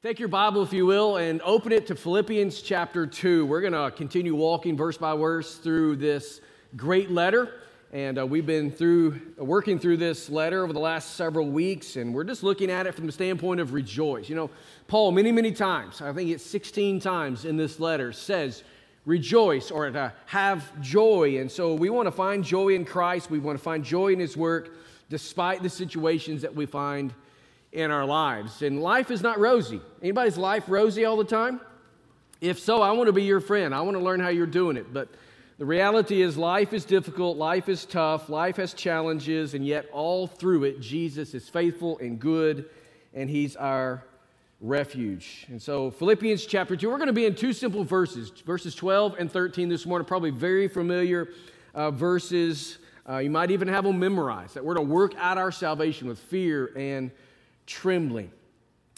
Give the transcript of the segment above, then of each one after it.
Take your Bible, if you will, and open it to Philippians chapter 2. We're going to continue walking verse by verse through this great letter. And uh, we've been through working through this letter over the last several weeks, and we're just looking at it from the standpoint of rejoice. You know, Paul, many, many times, I think it's 16 times in this letter, says rejoice or to have joy. And so we want to find joy in Christ. We want to find joy in his work despite the situations that we find in our lives. And life is not rosy. Anybody's life rosy all the time? If so, I want to be your friend. I want to learn how you're doing it. But the reality is, life is difficult, life is tough, life has challenges, and yet all through it, Jesus is faithful and good, and He's our refuge. And so, Philippians chapter 2, we're going to be in two simple verses, verses 12 and 13 this morning, probably very familiar uh, verses. Uh, you might even have them memorized that we're to work out our salvation with fear and trembling.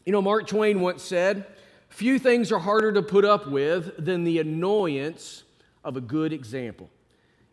You know, Mark Twain once said, Few things are harder to put up with than the annoyance of a good example.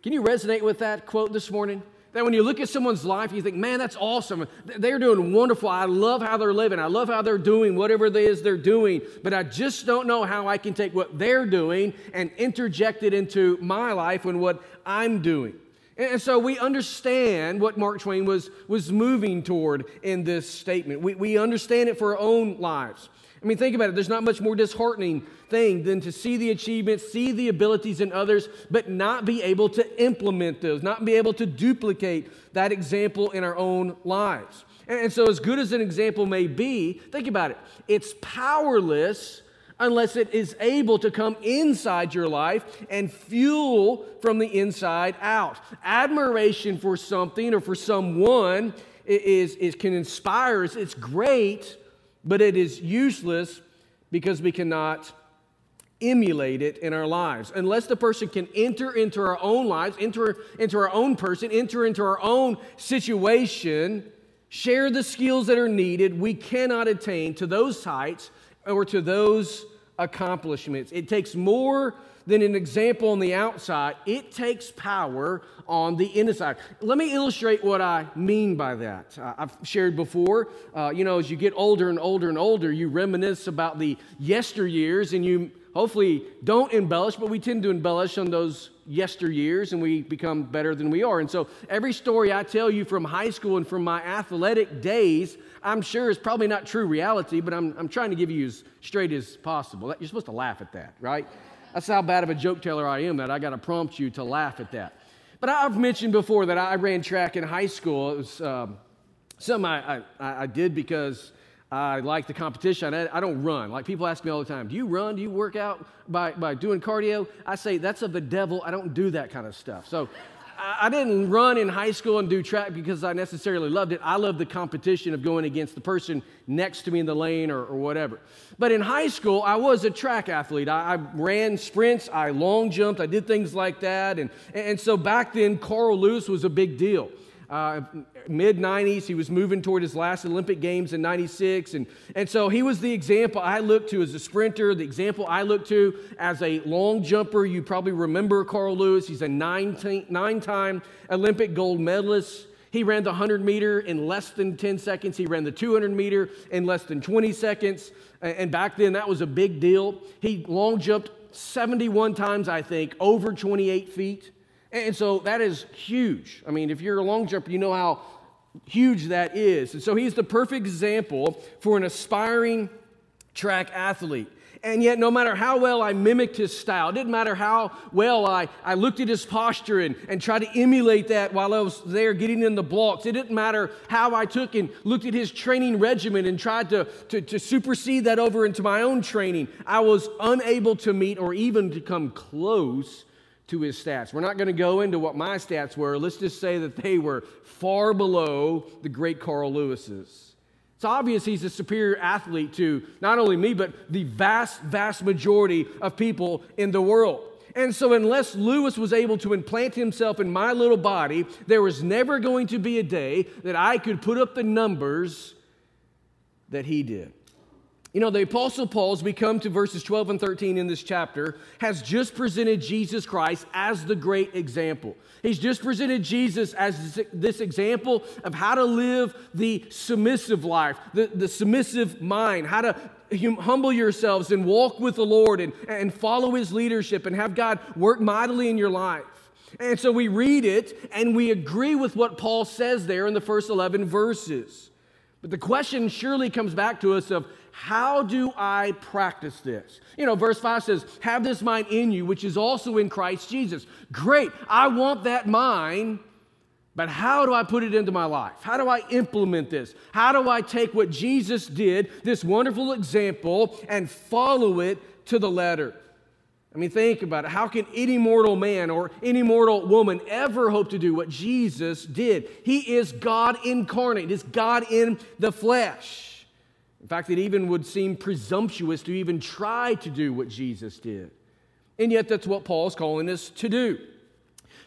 Can you resonate with that quote this morning? That when you look at someone's life, you think, man, that's awesome. They're doing wonderful. I love how they're living. I love how they're doing whatever it is they're doing. But I just don't know how I can take what they're doing and interject it into my life and what I'm doing. And so we understand what Mark Twain was, was moving toward in this statement. We, we understand it for our own lives. I mean, think about it. There's not much more disheartening thing than to see the achievements, see the abilities in others, but not be able to implement those, not be able to duplicate that example in our own lives. And, and so, as good as an example may be, think about it. It's powerless unless it is able to come inside your life and fuel from the inside out. Admiration for something or for someone is, is can inspire us. It's great, but it is useless because we cannot emulate it in our lives. Unless the person can enter into our own lives, enter into our own person, enter into our own situation, share the skills that are needed, we cannot attain to those heights or to those accomplishments. It takes more than an example on the outside, it takes power on the inside. Let me illustrate what I mean by that. Uh, I've shared before, uh, you know, as you get older and older and older, you reminisce about the yesteryears and you hopefully don't embellish, but we tend to embellish on those yesteryears and we become better than we are. And so every story I tell you from high school and from my athletic days, I'm sure is probably not true reality, but I'm, I'm trying to give you as straight as possible. You're supposed to laugh at that, right? That's how bad of a joke teller I am that I got to prompt you to laugh at that. But I've mentioned before that I ran track in high school. It was um, something I, I, I did because I like the competition. I, don't run. Like people ask me all the time, do you run? Do you work out by, by doing cardio? I say, that's of the devil. I don't do that kind of stuff. So I, I didn't run in high school and do track because I necessarily loved it. I loved the competition of going against the person next to me in the lane or, or whatever. But in high school, I was a track athlete. I, I ran sprints, I long jumped, I did things like that. And, and so back then, Carl Lewis was a big deal. Uh, mid 90s. He was moving toward his last Olympic Games in 96. And, and so he was the example I looked to as a sprinter, the example I looked to as a long jumper. You probably remember Carl Lewis. He's a nine, nine time Olympic gold medalist. He ran the 100 meter in less than 10 seconds. He ran the 200 meter in less than 20 seconds. And back then, that was a big deal. He long jumped 71 times, I think, over 28 feet. And so that is huge. I mean, if you're a long jumper, you know how huge that is. And so he's the perfect example for an aspiring track athlete. And yet, no matter how well I mimicked his style, it didn't matter how well I, I looked at his posture and, and tried to emulate that while I was there getting in the blocks, it didn't matter how I took and looked at his training regimen and tried to, to, to supersede that over into my own training. I was unable to meet or even to come close to his stats. We're not going to go into what my stats were. Let's just say that they were far below the great Carl Lewis's. It's obvious he's a superior athlete to not only me, but the vast, vast majority of people in the world. And so, unless Lewis was able to implant himself in my little body, there was never going to be a day that I could put up the numbers that he did. You know, the Apostle Paul, as we come to verses 12 and 13 in this chapter, has just presented Jesus Christ as the great example. He's just presented Jesus as this example of how to live the submissive life, the, the submissive mind, how to hum- humble yourselves and walk with the Lord and, and follow his leadership and have God work mightily in your life. And so we read it and we agree with what Paul says there in the first 11 verses. But the question surely comes back to us of how do I practice this? You know, verse 5 says, Have this mind in you, which is also in Christ Jesus. Great, I want that mind, but how do I put it into my life? How do I implement this? How do I take what Jesus did, this wonderful example, and follow it to the letter? I mean, think about it. How can any mortal man or any mortal woman ever hope to do what Jesus did? He is God incarnate, He's God in the flesh. In fact, it even would seem presumptuous to even try to do what Jesus did. And yet, that's what Paul's calling us to do.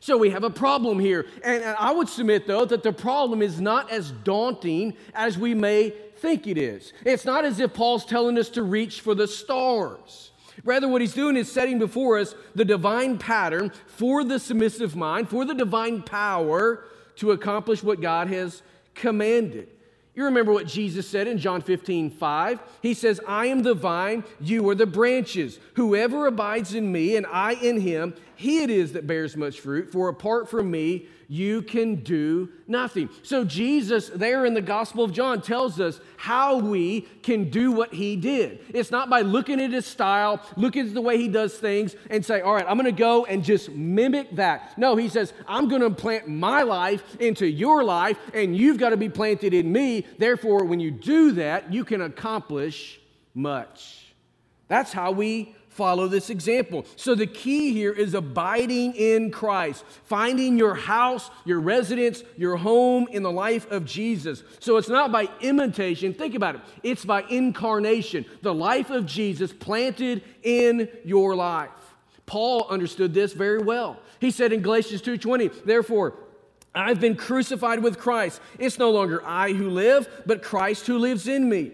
So we have a problem here. And I would submit, though, that the problem is not as daunting as we may think it is. It's not as if Paul's telling us to reach for the stars. Rather, what he's doing is setting before us the divine pattern for the submissive mind, for the divine power to accomplish what God has commanded. You remember what Jesus said in John 15, 5? He says, I am the vine, you are the branches. Whoever abides in me and I in him, he it is that bears much fruit, for apart from me, you can do nothing. So, Jesus, there in the Gospel of John, tells us how we can do what he did. It's not by looking at his style, looking at the way he does things, and say, All right, I'm going to go and just mimic that. No, he says, I'm going to plant my life into your life, and you've got to be planted in me. Therefore, when you do that, you can accomplish much. That's how we follow this example. So the key here is abiding in Christ, finding your house, your residence, your home in the life of Jesus. So it's not by imitation, think about it, it's by incarnation, the life of Jesus planted in your life. Paul understood this very well. He said in Galatians 2:20, therefore, I've been crucified with Christ. It's no longer I who live, but Christ who lives in me.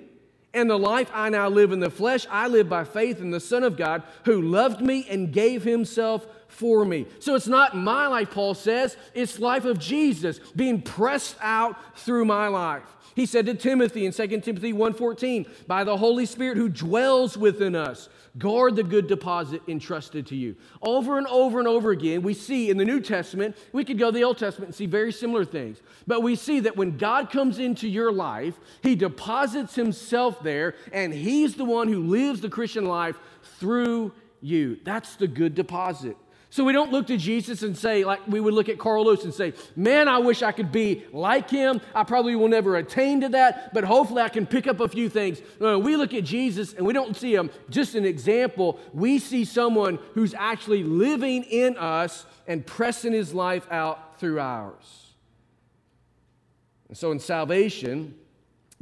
And the life I now live in the flesh, I live by faith in the Son of God who loved me and gave himself for me. So it's not my life, Paul says, it's life of Jesus being pressed out through my life. He said to Timothy in 2 Timothy 1:14, by the Holy Spirit who dwells within us, Guard the good deposit entrusted to you. Over and over and over again, we see in the New Testament, we could go to the Old Testament and see very similar things. But we see that when God comes into your life, He deposits Himself there, and He's the one who lives the Christian life through you. That's the good deposit. So we don't look to Jesus and say, like we would look at Carl Lewis and say, man, I wish I could be like him. I probably will never attain to that, but hopefully I can pick up a few things. No, we look at Jesus and we don't see him just an example. We see someone who's actually living in us and pressing his life out through ours. And so in salvation,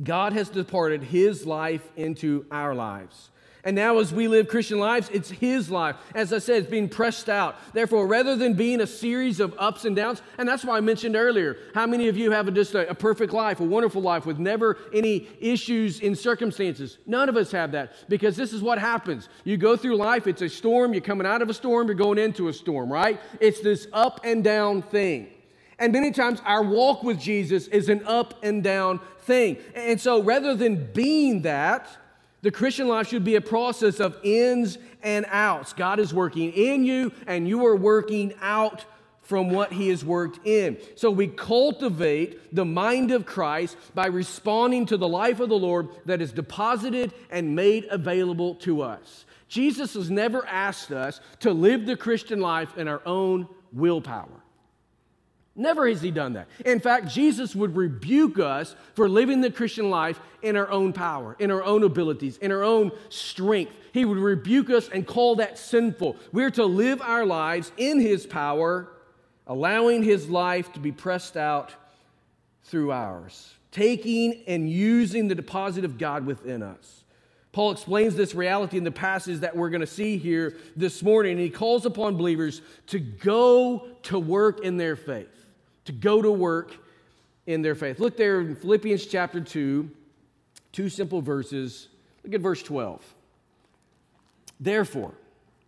God has departed his life into our lives. And now, as we live Christian lives, it's His life. As I said, it's being pressed out. Therefore, rather than being a series of ups and downs, and that's why I mentioned earlier how many of you have a, just a, a perfect life, a wonderful life with never any issues in circumstances? None of us have that because this is what happens. You go through life, it's a storm, you're coming out of a storm, you're going into a storm, right? It's this up and down thing. And many times our walk with Jesus is an up and down thing. And so rather than being that, the Christian life should be a process of ins and outs. God is working in you, and you are working out from what He has worked in. So we cultivate the mind of Christ by responding to the life of the Lord that is deposited and made available to us. Jesus has never asked us to live the Christian life in our own willpower. Never has he done that. In fact, Jesus would rebuke us for living the Christian life in our own power, in our own abilities, in our own strength. He would rebuke us and call that sinful. We're to live our lives in his power, allowing his life to be pressed out through ours, taking and using the deposit of God within us. Paul explains this reality in the passage that we're going to see here this morning, and he calls upon believers to go to work in their faith to go to work in their faith. Look there in Philippians chapter 2, two simple verses. Look at verse 12. Therefore,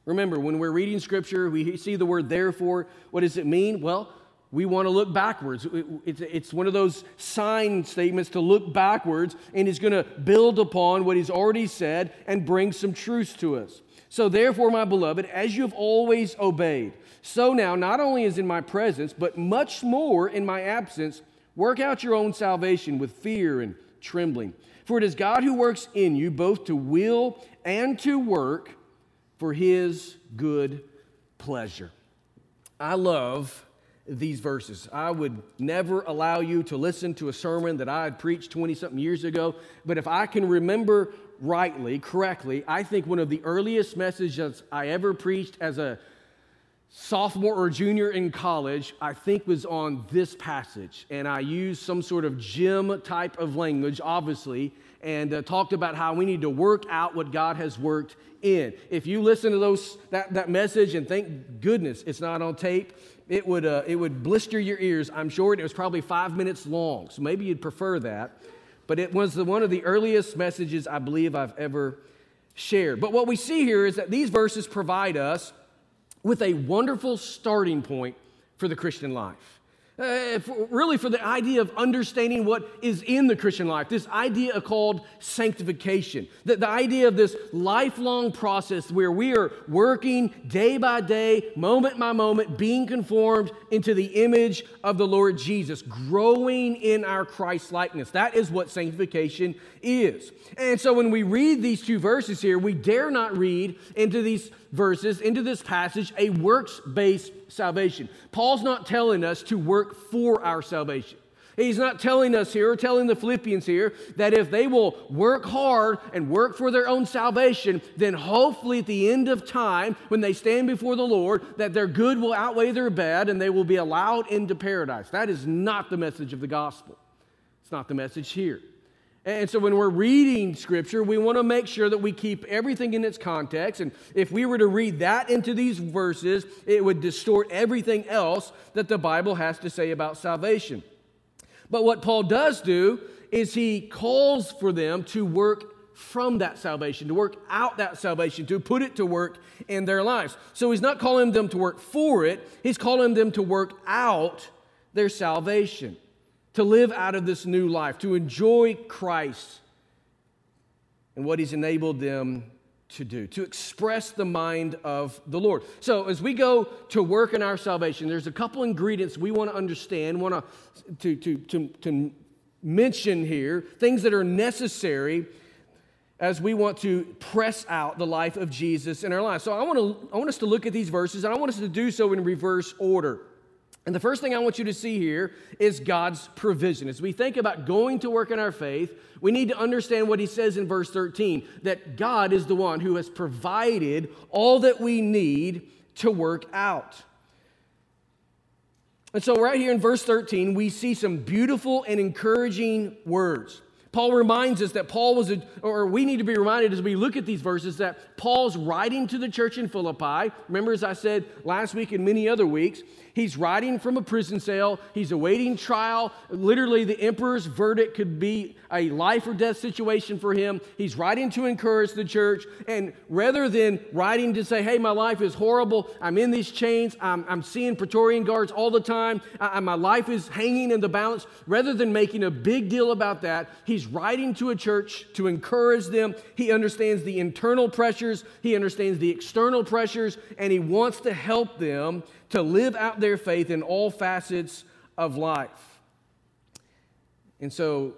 remember, when we're reading scripture, we see the word therefore. What does it mean? Well, we want to look backwards. It's one of those sign statements to look backwards, and he's going to build upon what he's already said and bring some truth to us. So, therefore, my beloved, as you have always obeyed, so now, not only is in my presence, but much more in my absence, work out your own salvation with fear and trembling. For it is God who works in you both to will and to work for his good pleasure. I love these verses. I would never allow you to listen to a sermon that I had preached 20 something years ago, but if I can remember rightly, correctly, I think one of the earliest messages I ever preached as a sophomore or junior in college, I think was on this passage. And I used some sort of gym type of language, obviously, and uh, talked about how we need to work out what God has worked in. If you listen to those, that, that message and thank goodness it's not on tape, it would, uh, it would blister your ears, I'm sure. It was probably five minutes long, so maybe you'd prefer that. But it was the, one of the earliest messages I believe I've ever shared. But what we see here is that these verses provide us with a wonderful starting point for the Christian life. Uh, for, really, for the idea of understanding what is in the Christian life, this idea called sanctification, the, the idea of this lifelong process where we are working day by day, moment by moment, being conformed into the image of the Lord Jesus, growing in our Christ likeness. That is what sanctification is. And so when we read these two verses here, we dare not read into these verses, into this passage, a works based salvation. Paul's not telling us to work for our salvation. He's not telling us here, or telling the Philippians here, that if they will work hard and work for their own salvation, then hopefully at the end of time, when they stand before the Lord, that their good will outweigh their bad and they will be allowed into paradise. That is not the message of the gospel. It's not the message here. And so when we're reading scripture, we want to make sure that we keep everything in its context. And if we were to read that into these verses, it would distort everything else that the Bible has to say about salvation. But what Paul does do is he calls for them to work from that salvation, to work out that salvation, to put it to work in their lives. So he's not calling them to work for it, he's calling them to work out their salvation to live out of this new life, to enjoy Christ and what He's enabled them to do, to express the mind of the Lord. So, as we go to work in our salvation, there's a couple ingredients we want to understand, want to, to, to, to mention here, things that are necessary as we want to press out the life of Jesus in our lives. So, I want, to, I want us to look at these verses, and I want us to do so in reverse order. And the first thing I want you to see here is God's provision. As we think about going to work in our faith, we need to understand what he says in verse 13 that God is the one who has provided all that we need to work out. And so, right here in verse 13, we see some beautiful and encouraging words. Paul reminds us that Paul was, a, or we need to be reminded as we look at these verses that Paul's writing to the church in Philippi. Remember, as I said last week and many other weeks, He's writing from a prison cell. He's awaiting trial. Literally, the emperor's verdict could be a life or death situation for him. He's writing to encourage the church. And rather than writing to say, hey, my life is horrible, I'm in these chains, I'm, I'm seeing Praetorian guards all the time, I, my life is hanging in the balance, rather than making a big deal about that, writing to a church to encourage them. He understands the internal pressures, he understands the external pressures, and he wants to help them to live out their faith in all facets of life. And so,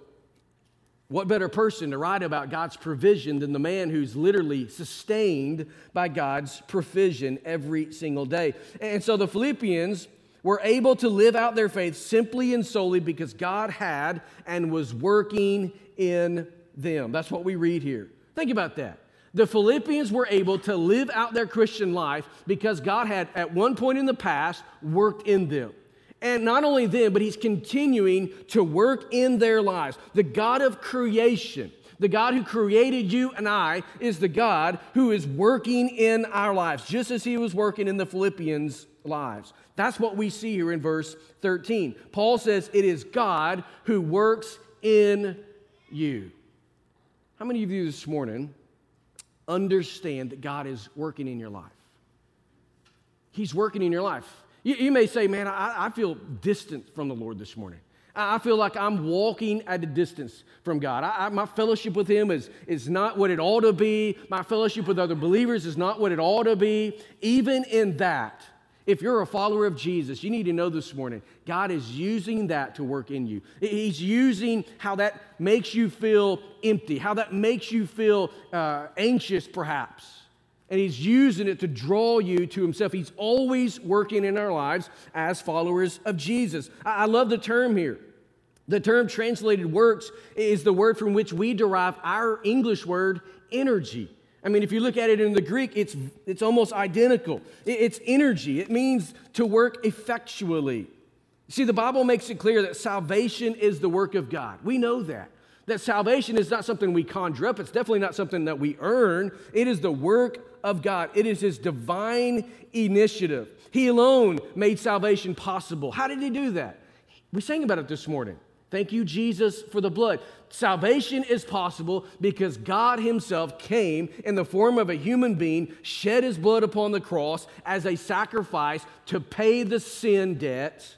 what better person to write about God's provision than the man who's literally sustained by God's provision every single day? And so the Philippians were able to live out their faith simply and solely because God had and was working in them. That's what we read here. Think about that. The Philippians were able to live out their Christian life because God had, at one point in the past, worked in them. And not only them, but He's continuing to work in their lives. The God of creation, the God who created you and I, is the God who is working in our lives, just as He was working in the Philippians' lives. That's what we see here in verse 13. Paul says, It is God who works in you. How many of you this morning understand that God is working in your life? He's working in your life. You, you may say, Man, I, I feel distant from the Lord this morning. I feel like I'm walking at a distance from God. I, I, my fellowship with Him is, is not what it ought to be. My fellowship with other believers is not what it ought to be. Even in that, if you're a follower of Jesus, you need to know this morning God is using that to work in you. He's using how that makes you feel empty, how that makes you feel uh, anxious, perhaps. And He's using it to draw you to Himself. He's always working in our lives as followers of Jesus. I, I love the term here. The term translated works is the word from which we derive our English word energy. I mean, if you look at it in the Greek, it's, it's almost identical. It's energy, it means to work effectually. See, the Bible makes it clear that salvation is the work of God. We know that. That salvation is not something we conjure up, it's definitely not something that we earn. It is the work of God, it is His divine initiative. He alone made salvation possible. How did He do that? We sang about it this morning. Thank you, Jesus, for the blood. Salvation is possible because God Himself came in the form of a human being, shed His blood upon the cross as a sacrifice to pay the sin debt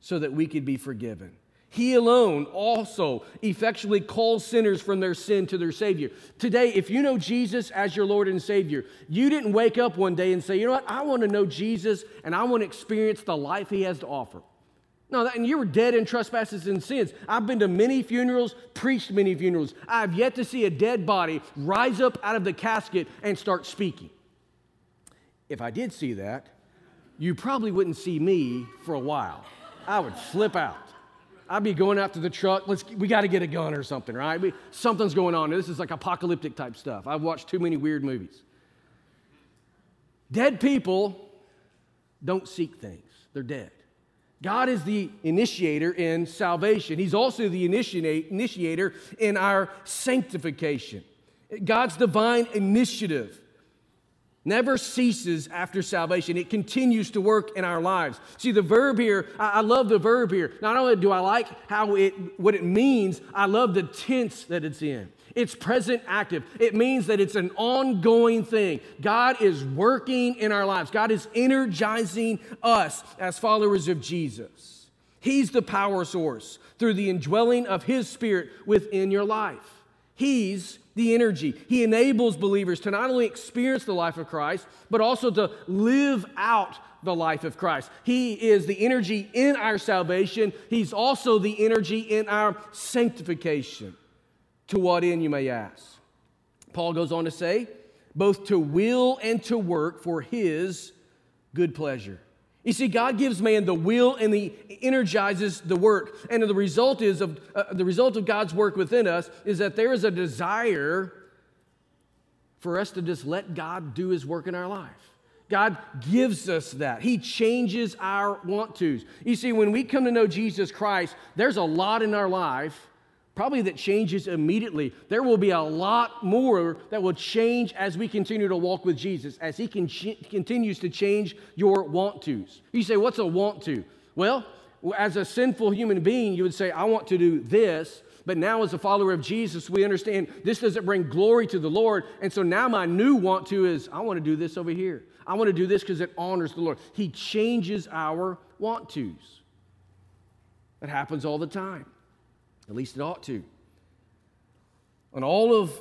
so that we could be forgiven. He alone also effectually calls sinners from their sin to their Savior. Today, if you know Jesus as your Lord and Savior, you didn't wake up one day and say, you know what, I want to know Jesus and I want to experience the life He has to offer. No, that, and you were dead in trespasses and sins. I've been to many funerals, preached many funerals. I've yet to see a dead body rise up out of the casket and start speaking. If I did see that, you probably wouldn't see me for a while. I would flip out. I'd be going after the truck. Let's, we got to get a gun or something, right? We, something's going on. This is like apocalyptic type stuff. I've watched too many weird movies. Dead people don't seek things, they're dead. God is the initiator in salvation. He's also the initiator in our sanctification. God's divine initiative never ceases after salvation. It continues to work in our lives. See, the verb here, I love the verb here. Not only do I like how it, what it means, I love the tense that it's in. It's present active. It means that it's an ongoing thing. God is working in our lives, God is energizing us as followers of Jesus. He's the power source through the indwelling of His Spirit within your life. He's the energy. He enables believers to not only experience the life of Christ, but also to live out the life of Christ. He is the energy in our salvation, He's also the energy in our sanctification. To what end, you may ask? Paul goes on to say, both to will and to work for his good pleasure. You see, God gives man the will and the energizes the work. And the result is of uh, the result of God's work within us is that there is a desire for us to just let God do his work in our life. God gives us that. He changes our want tos. You see, when we come to know Jesus Christ, there's a lot in our life probably that changes immediately. There will be a lot more that will change as we continue to walk with Jesus, as He con- continues to change your want tos. You say, What's a want to? Well, as a sinful human being, you would say, I want to do this. But now, as a follower of Jesus, we understand this doesn't bring glory to the Lord. And so now my new want to is, I want to do this over here. I want to do this because it honors the Lord. He changes our want tos. That happens all the time. At least it ought to. And all of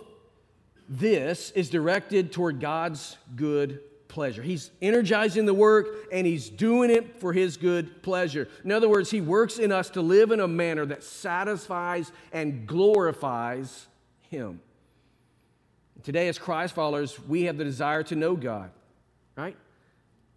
this is directed toward God's good pleasure. He's energizing the work and he's doing it for his good pleasure. In other words, he works in us to live in a manner that satisfies and glorifies him. Today, as Christ followers, we have the desire to know God, right?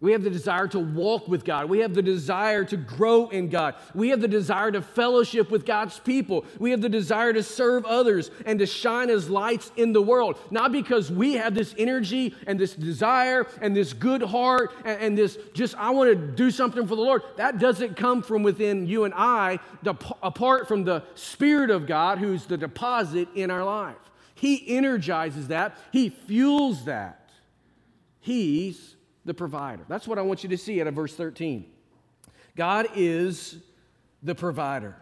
We have the desire to walk with God. We have the desire to grow in God. We have the desire to fellowship with God's people. We have the desire to serve others and to shine as lights in the world. Not because we have this energy and this desire and this good heart and, and this just, I want to do something for the Lord. That doesn't come from within you and I, apart from the Spirit of God who's the deposit in our life. He energizes that, He fuels that. He's the provider. That's what I want you to see out of verse 13. God is the provider.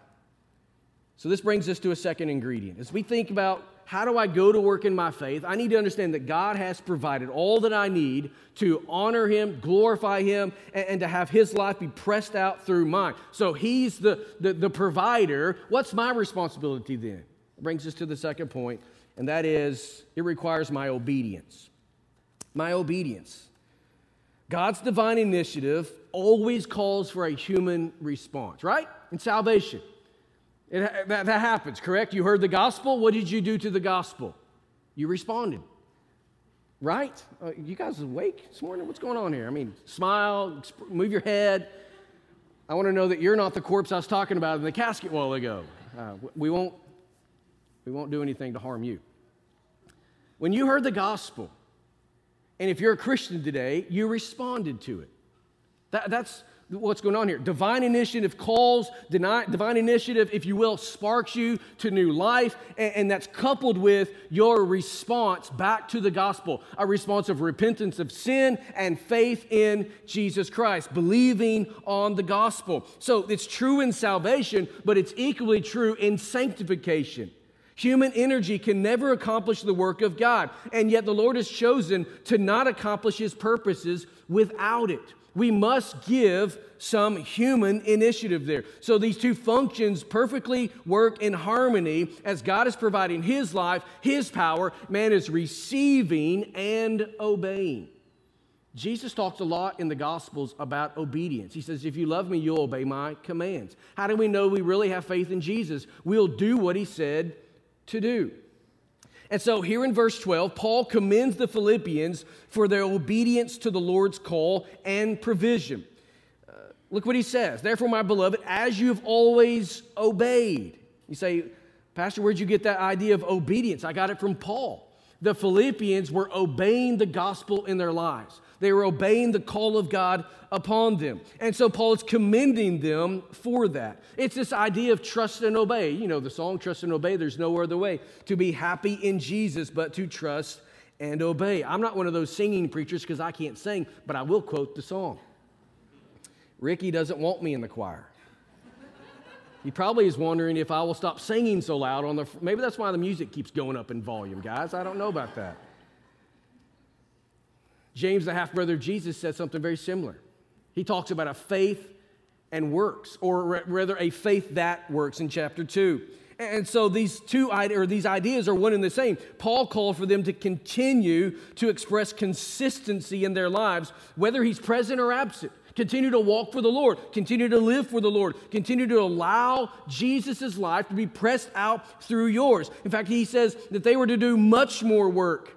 So this brings us to a second ingredient. As we think about how do I go to work in my faith? I need to understand that God has provided all that I need to honor Him, glorify Him, and, and to have His life be pressed out through mine. So He's the, the, the provider. What's my responsibility then? Brings us to the second point, and that is it requires my obedience. My obedience. God's divine initiative always calls for a human response, right? In salvation. It, that, that happens, correct? You heard the gospel. What did you do to the gospel? You responded. Right? Uh, you guys awake this morning? What's going on here? I mean, smile, move your head. I want to know that you're not the corpse I was talking about in the casket a while ago. Uh, we, won't, we won't do anything to harm you. When you heard the gospel, and if you're a Christian today, you responded to it. That, that's, what's going on here. Divine initiative calls, divine initiative, if you will, sparks you to new life, and, and, that's coupled with your response back to the gospel a response of repentance of sin and faith in Jesus Christ, believing on the gospel. So it's true in salvation, but it's equally true in sanctification. Human energy can never accomplish the work of God, and yet the Lord has chosen to not accomplish his purposes without it we must give some human initiative there. So these two functions perfectly work in harmony as God is providing His life, His power, man is receiving and obeying. Jesus talks a lot in the Gospels about obedience. He says, If you love me, you'll obey my commands. How do we know we really have faith in Jesus? We'll do what He said to do. And so here in verse 12, Paul commends the Philippians for their obedience to the Lord's call and provision. Uh, look what he says. Therefore, my beloved, as you've always obeyed. You say, Pastor, where'd you get that idea of obedience? I got it from Paul. The Philippians were obeying the gospel in their lives. They were obeying the call of God upon them. And so Paul is commending them for that. It's this idea of trust and obey. You know the song, Trust and Obey, there's no other way to be happy in Jesus but to trust and obey. I'm not one of those singing preachers because I can't sing, but I will quote the song. Ricky doesn't want me in the choir. He probably is wondering if I will stop singing so loud on the. Maybe that's why the music keeps going up in volume, guys. I don't know about that. James, the half brother of Jesus, said something very similar. He talks about a faith and works, or rather, a faith that works in chapter 2. And so these two or these ideas are one and the same. Paul called for them to continue to express consistency in their lives, whether he's present or absent. Continue to walk for the Lord, continue to live for the Lord, continue to allow Jesus' life to be pressed out through yours. In fact, he says that they were to do much more work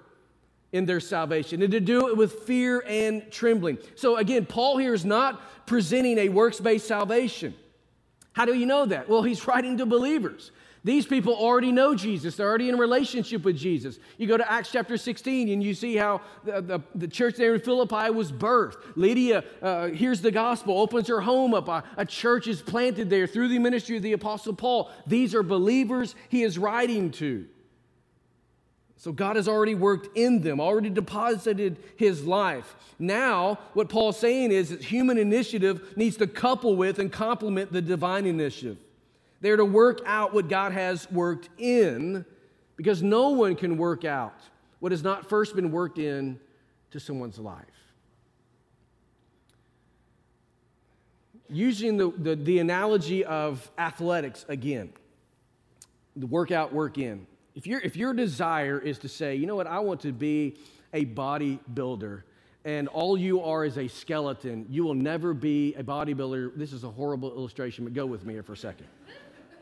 in their salvation and to do it with fear and trembling. So, again, Paul here is not presenting a works based salvation. How do you know that? Well, he's writing to believers. These people already know Jesus. They're already in relationship with Jesus. You go to Acts chapter 16 and you see how the, the, the church there in Philippi was birthed. Lydia uh, hears the gospel, opens her home up. A, a church is planted there through the ministry of the Apostle Paul. These are believers he is writing to. So God has already worked in them, already deposited his life. Now, what Paul's saying is that human initiative needs to couple with and complement the divine initiative. They're to work out what God has worked in because no one can work out what has not first been worked in to someone's life. Using the, the, the analogy of athletics again, the workout, work in. If, you if your desire is to say, you know what, I want to be a bodybuilder, and all you are is a skeleton, you will never be a bodybuilder. This is a horrible illustration, but go with me here for a second.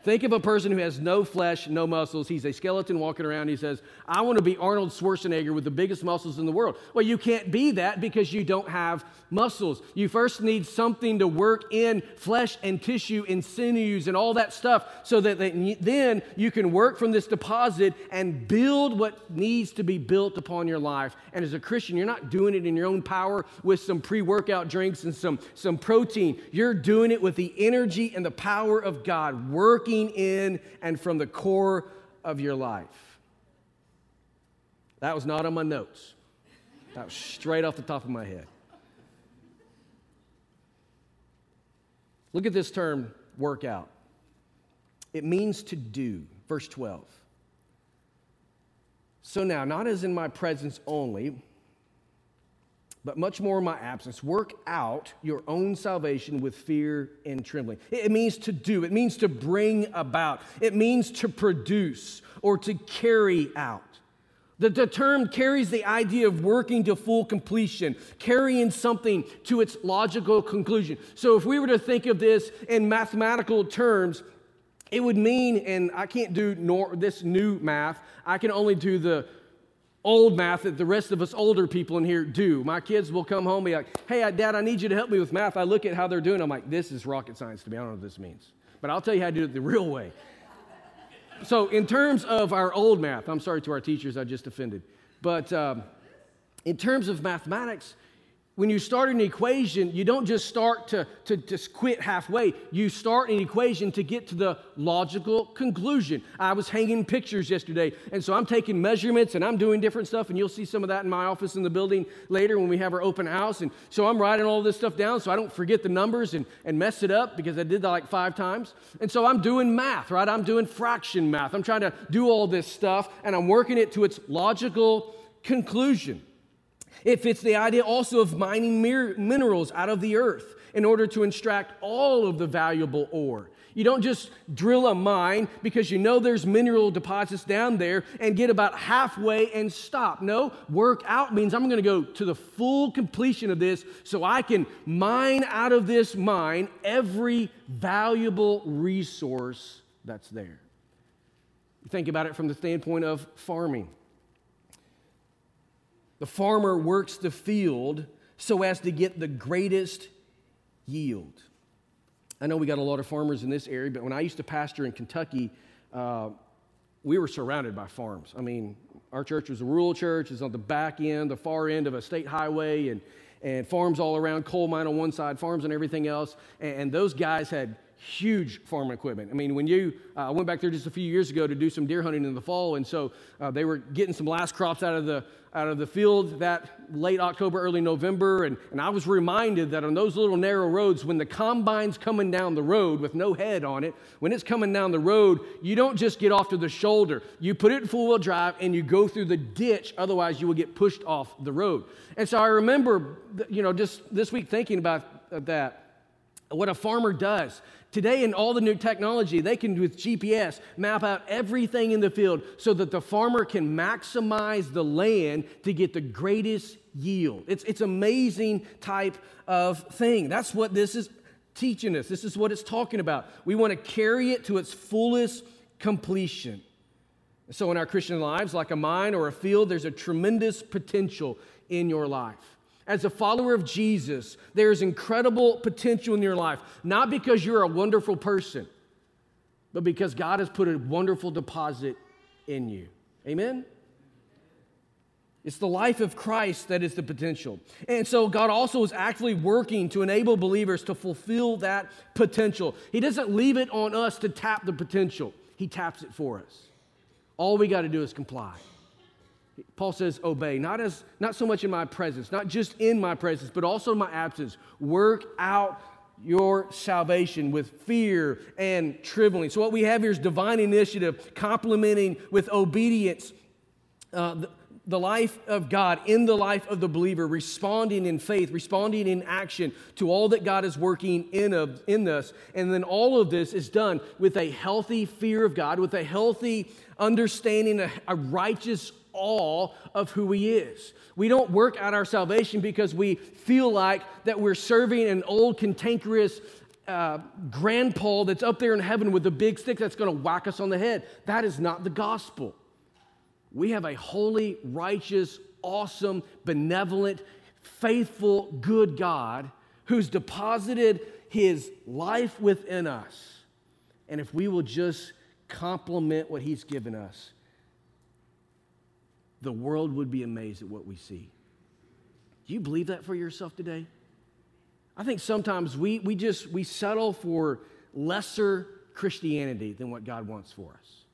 Think of a person who has no flesh, no muscles. He's a skeleton walking around. He says, I want to be Arnold Schwarzenegger with the biggest muscles in the world. Well, you can't be that because you don't have muscles. You first need something to work in flesh and tissue and sinews and all that stuff so that then you can work from this deposit and build what needs to be built upon your life. And as a Christian, you're not doing it in your own power with some pre workout drinks and some, some protein. You're doing it with the energy and the power of God working working in and from the core of your life. That was not on my notes, that was straight off the top of my head. Look at this term, workout. It means to do. Verse 12. So now, not as in my presence only, but much more in my absence, work out your own salvation with fear and trembling. It means to do, it means to bring about, it means to produce or to carry out. The, the term carries the idea of working to full completion, carrying something to its logical conclusion. So, if we were to think of this in mathematical terms, it would mean, and I can't do nor, this new math, I can only do the old math that the rest of us older people in here do. My kids will come home and be like, hey, Dad, I need you to help me with math. I look at how they're doing. I'm like, this is rocket science to me. I don't know what this means. But I'll tell you how to do it the real way. So, in terms of our old math, I'm sorry to our teachers I just offended, but um, in terms of mathematics, when you start an equation, you don't just start to, to just quit halfway. You start an equation to get to the logical conclusion. I was hanging pictures yesterday, and so I'm taking measurements and I'm doing different stuff, and you'll see some of that in my office in the building later when we have our open house. And so I'm writing all this stuff down so I don't forget the numbers and, and mess it up because I did that like five times. And so I'm doing math, right? I'm doing fraction math. I'm trying to do all this stuff, and I'm working it to its logical conclusion. It fits the idea also of mining minerals out of the earth in order to extract all of the valuable ore. You don't just drill a mine because you know there's mineral deposits down there and get about halfway and stop. No, work out means I'm going to go to the full completion of this so I can mine out of this mine every valuable resource that's there. Think about it from the standpoint of farming. The farmer works the field so as to get the greatest yield. I know we got a lot of farmers in this area, but when I used to pastor in Kentucky, uh, we were surrounded by farms. I mean, our church was a rural church, it's on the back end, the far end of a state highway, and, and farms all around, coal mine on one side, farms and everything else. And, and those guys had huge farm equipment. I mean, when you, uh, went back there just a few years ago to do some deer hunting in the fall, and so uh, they were getting some last crops out of the out of the field that late October, early November, and, and I was reminded that on those little narrow roads, when the combine's coming down the road with no head on it, when it's coming down the road, you don't just get off to the shoulder. You put it in full wheel drive and you go through the ditch, otherwise you will get pushed off the road. And so I remember, you know, just this week thinking about that, what a farmer does. Today, in all the new technology, they can, with GPS, map out everything in the field so that the farmer can maximize the land to get the greatest yield. It's, it's amazing type of thing. That's what this is teaching us. This is what it's talking about. We want to carry it to its fullest completion. So, in our Christian lives, like a mine or a field, there's a tremendous potential in your life as a follower of Jesus, there's incredible potential in your life, not because you're a wonderful person, but because God has put a wonderful deposit in you. Amen? It's the life of Christ that is the potential. And so God also is actively working to enable believers to fulfill that potential. He doesn't leave it on us to tap the potential, He taps it for us. All we got to do is comply. Paul says, obey, not, as, not so much in my presence, not just in my presence, but also in my absence. Work out your salvation with fear and trembling. So, what we have here is divine initiative complementing with obedience. Uh, the, the life of God in the life of the believer, responding in faith, responding in action to all that God is working in, of, in us. And then all of this is done with a healthy fear of God, with a healthy understanding, a, a righteous awe of who He is. We don't work out our salvation because we feel like that we're serving an old cantankerous uh, grandpa that's up there in heaven with a big stick that's going to whack us on the head. That is not the gospel. We have a holy, righteous, awesome, benevolent, faithful, good God who's deposited his life within us. And if we will just complement what he's given us, the world would be amazed at what we see. Do you believe that for yourself today? I think sometimes we, we just we settle for lesser Christianity than what God wants for us.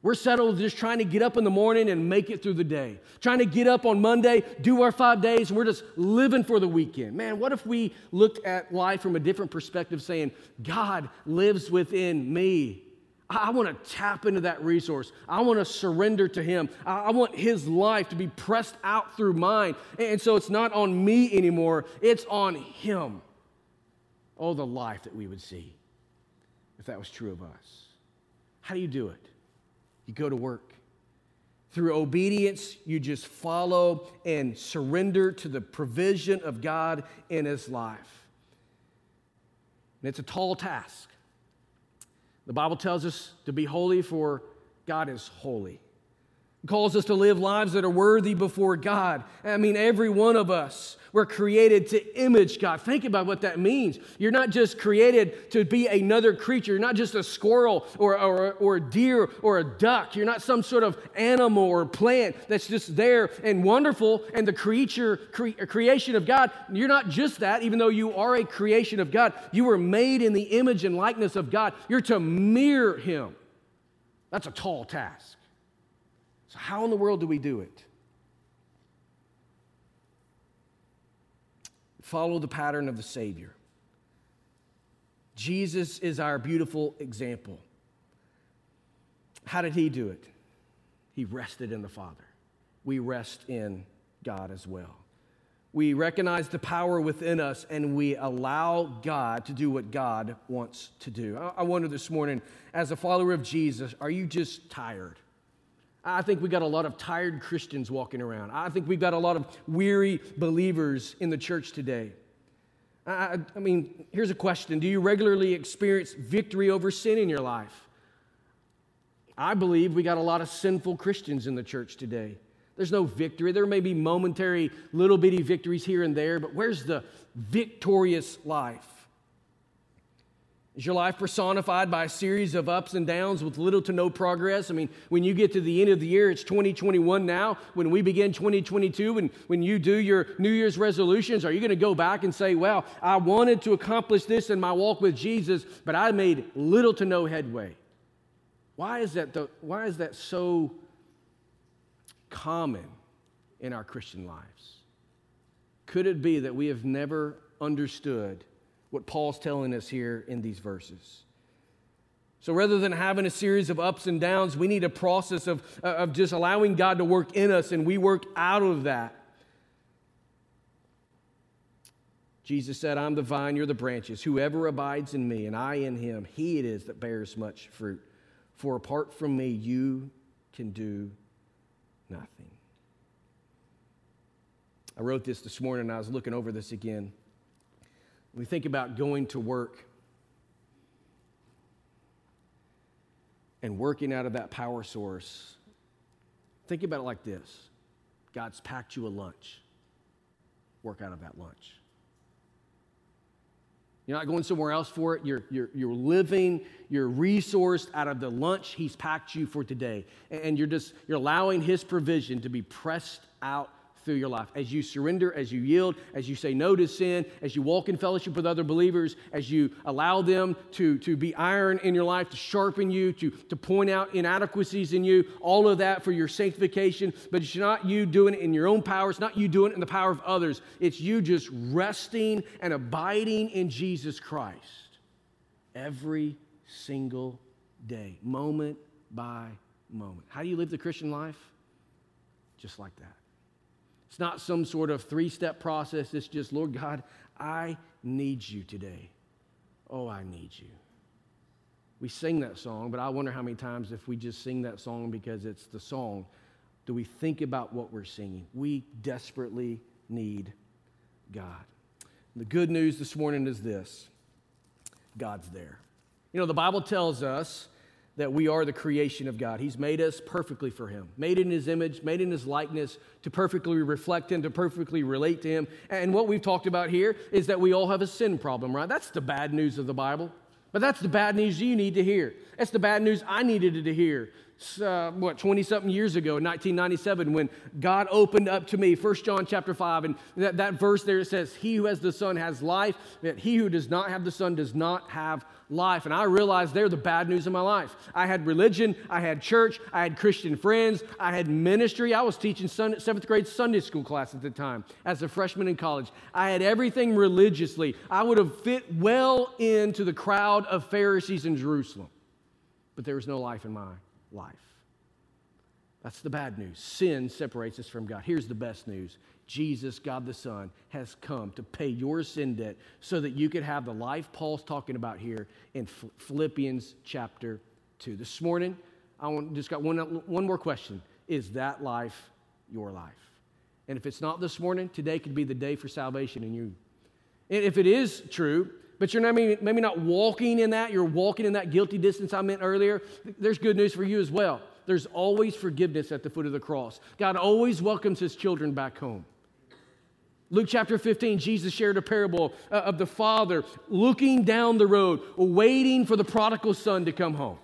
We're settled just trying to get up in the morning and make it through the day. Trying to get up on Monday, do our five days, and we're just living for the weekend. Man, what if we looked at life from a different perspective, saying, God lives within me? I want to tap into that resource. I want to surrender to Him. I want His life to be pressed out through mine. And so it's not on me anymore, it's on Him. Oh, the life that we would see if that was true of us. How do you do it? You go to work. Through obedience, you just follow and surrender to the provision of God in His life. And it's a tall task. The Bible tells us to be holy, for God is holy. Calls us to live lives that are worthy before God. I mean, every one of us, we're created to image God. Think about what that means. You're not just created to be another creature. You're not just a squirrel or, or, or a deer or a duck. You're not some sort of animal or plant that's just there and wonderful and the creature, cre- creation of God. You're not just that, even though you are a creation of God. You were made in the image and likeness of God. You're to mirror Him. That's a tall task. So, how in the world do we do it? Follow the pattern of the Savior. Jesus is our beautiful example. How did he do it? He rested in the Father. We rest in God as well. We recognize the power within us and we allow God to do what God wants to do. I wonder this morning, as a follower of Jesus, are you just tired? I think we've got a lot of tired Christians walking around. I think we've got a lot of weary believers in the church today. I, I, mean, here's a question Do you regularly experience victory over sin in your life? I believe we got a lot of sinful Christians in the church today. There's no victory. There may be momentary little bitty victories here and there, but where's the victorious life? Is your life personified by a series of ups and downs with little to no progress? I mean, when you get to the end of the year, it's 2021 now. When we begin 2022, and when you do your New Year's resolutions, are you going to go back and say, Well, I wanted to accomplish this in my walk with Jesus, but I made little to no headway? Why is that, the, why is that so common in our Christian lives? Could it be that we have never understood what Paul's telling us here in these verses. So rather than having a series of ups and downs, we need a process of, uh, of just allowing God to work in us and we work out of that. Jesus said, I'm the vine, you're the branches. Whoever abides in me and I in him, he it is that bears much fruit. For apart from me, you can do nothing. I wrote this this morning and I was looking over this again. We think about going to work and working out of that power source. Think about it like this God's packed you a lunch. Work out of that lunch. You're not going somewhere else for it. You're, you're, you're living, you're resourced out of the lunch He's packed you for today. And you're just, you're allowing His provision to be pressed out through your life. As you surrender, as you yield, as you say no to sin, as you walk in fellowship with other believers, as you allow them to, to be iron in your life, to sharpen you, to, to point out inadequacies in you, all of that for your sanctification. But it's not you doing it in your own power, it's not you doing it in the power of others. It's you just resting and abiding in Jesus Christ every single day, moment by moment. How do you live the Christian life? Just like that. It's not some sort of three step process. It's just, Lord God, I need you today. Oh, I need you. We sing that song, but I wonder how many times if we just sing that song because it's the song, do we think about what we're singing? We desperately need God. The good news this morning is this God's there. You know, the Bible tells us that we are the creation of God. He's made us perfectly for Him, made in His image, made in His likeness to perfectly reflect Him, to perfectly relate to Him. And what we've talked about here is that we all have a sin problem, right? That's the bad news of the Bible. But that's the bad news you need to hear. That's the bad news I needed to hear. Uh, what 20 something years ago in 1997 when god opened up to me 1 john chapter 5 and that, that verse there it says he who has the son has life that he who does not have the son does not have life. And I realized they're the bad news of my life. I had religion, I had church, I had Christian friends, I had ministry. I was teaching Sunday, seventh grade Sunday school class at the time as a freshman in college. I had everything religiously. I would have fit well into the crowd of Pharisees in Jerusalem. but there was no life in my life. That's the bad news. Sin separates us from God. Here's the best news Jesus, God the Son, has come to pay your sin debt so that you could have the life Paul's talking about here in Philippians chapter 2. This morning, I just got one, one more question Is that life your life? And if it's not this morning, today could be the day for salvation in you. And if it is true, but you're maybe, maybe not walking in that, you're walking in that guilty distance I meant earlier, there's good news for you as well. There's always forgiveness at the foot of the cross. God always welcomes his children back home. Luke chapter 15, Jesus shared a parable uh, of the father looking down the road, waiting for the prodigal son to come home.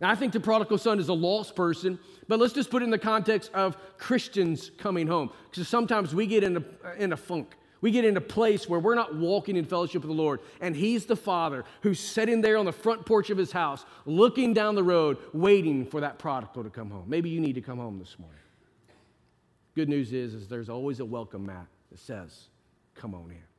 Now, I think the prodigal son is a lost person, but let's just put it in the context of Christians coming home. Because sometimes we get in a, in a funk. We get in a place where we're not walking in fellowship with the Lord, and He's the Father who's sitting there on the front porch of His house, looking down the road, waiting for that prodigal to come home. Maybe you need to come home this morning. Good news is, is there's always a welcome mat that says, Come on in.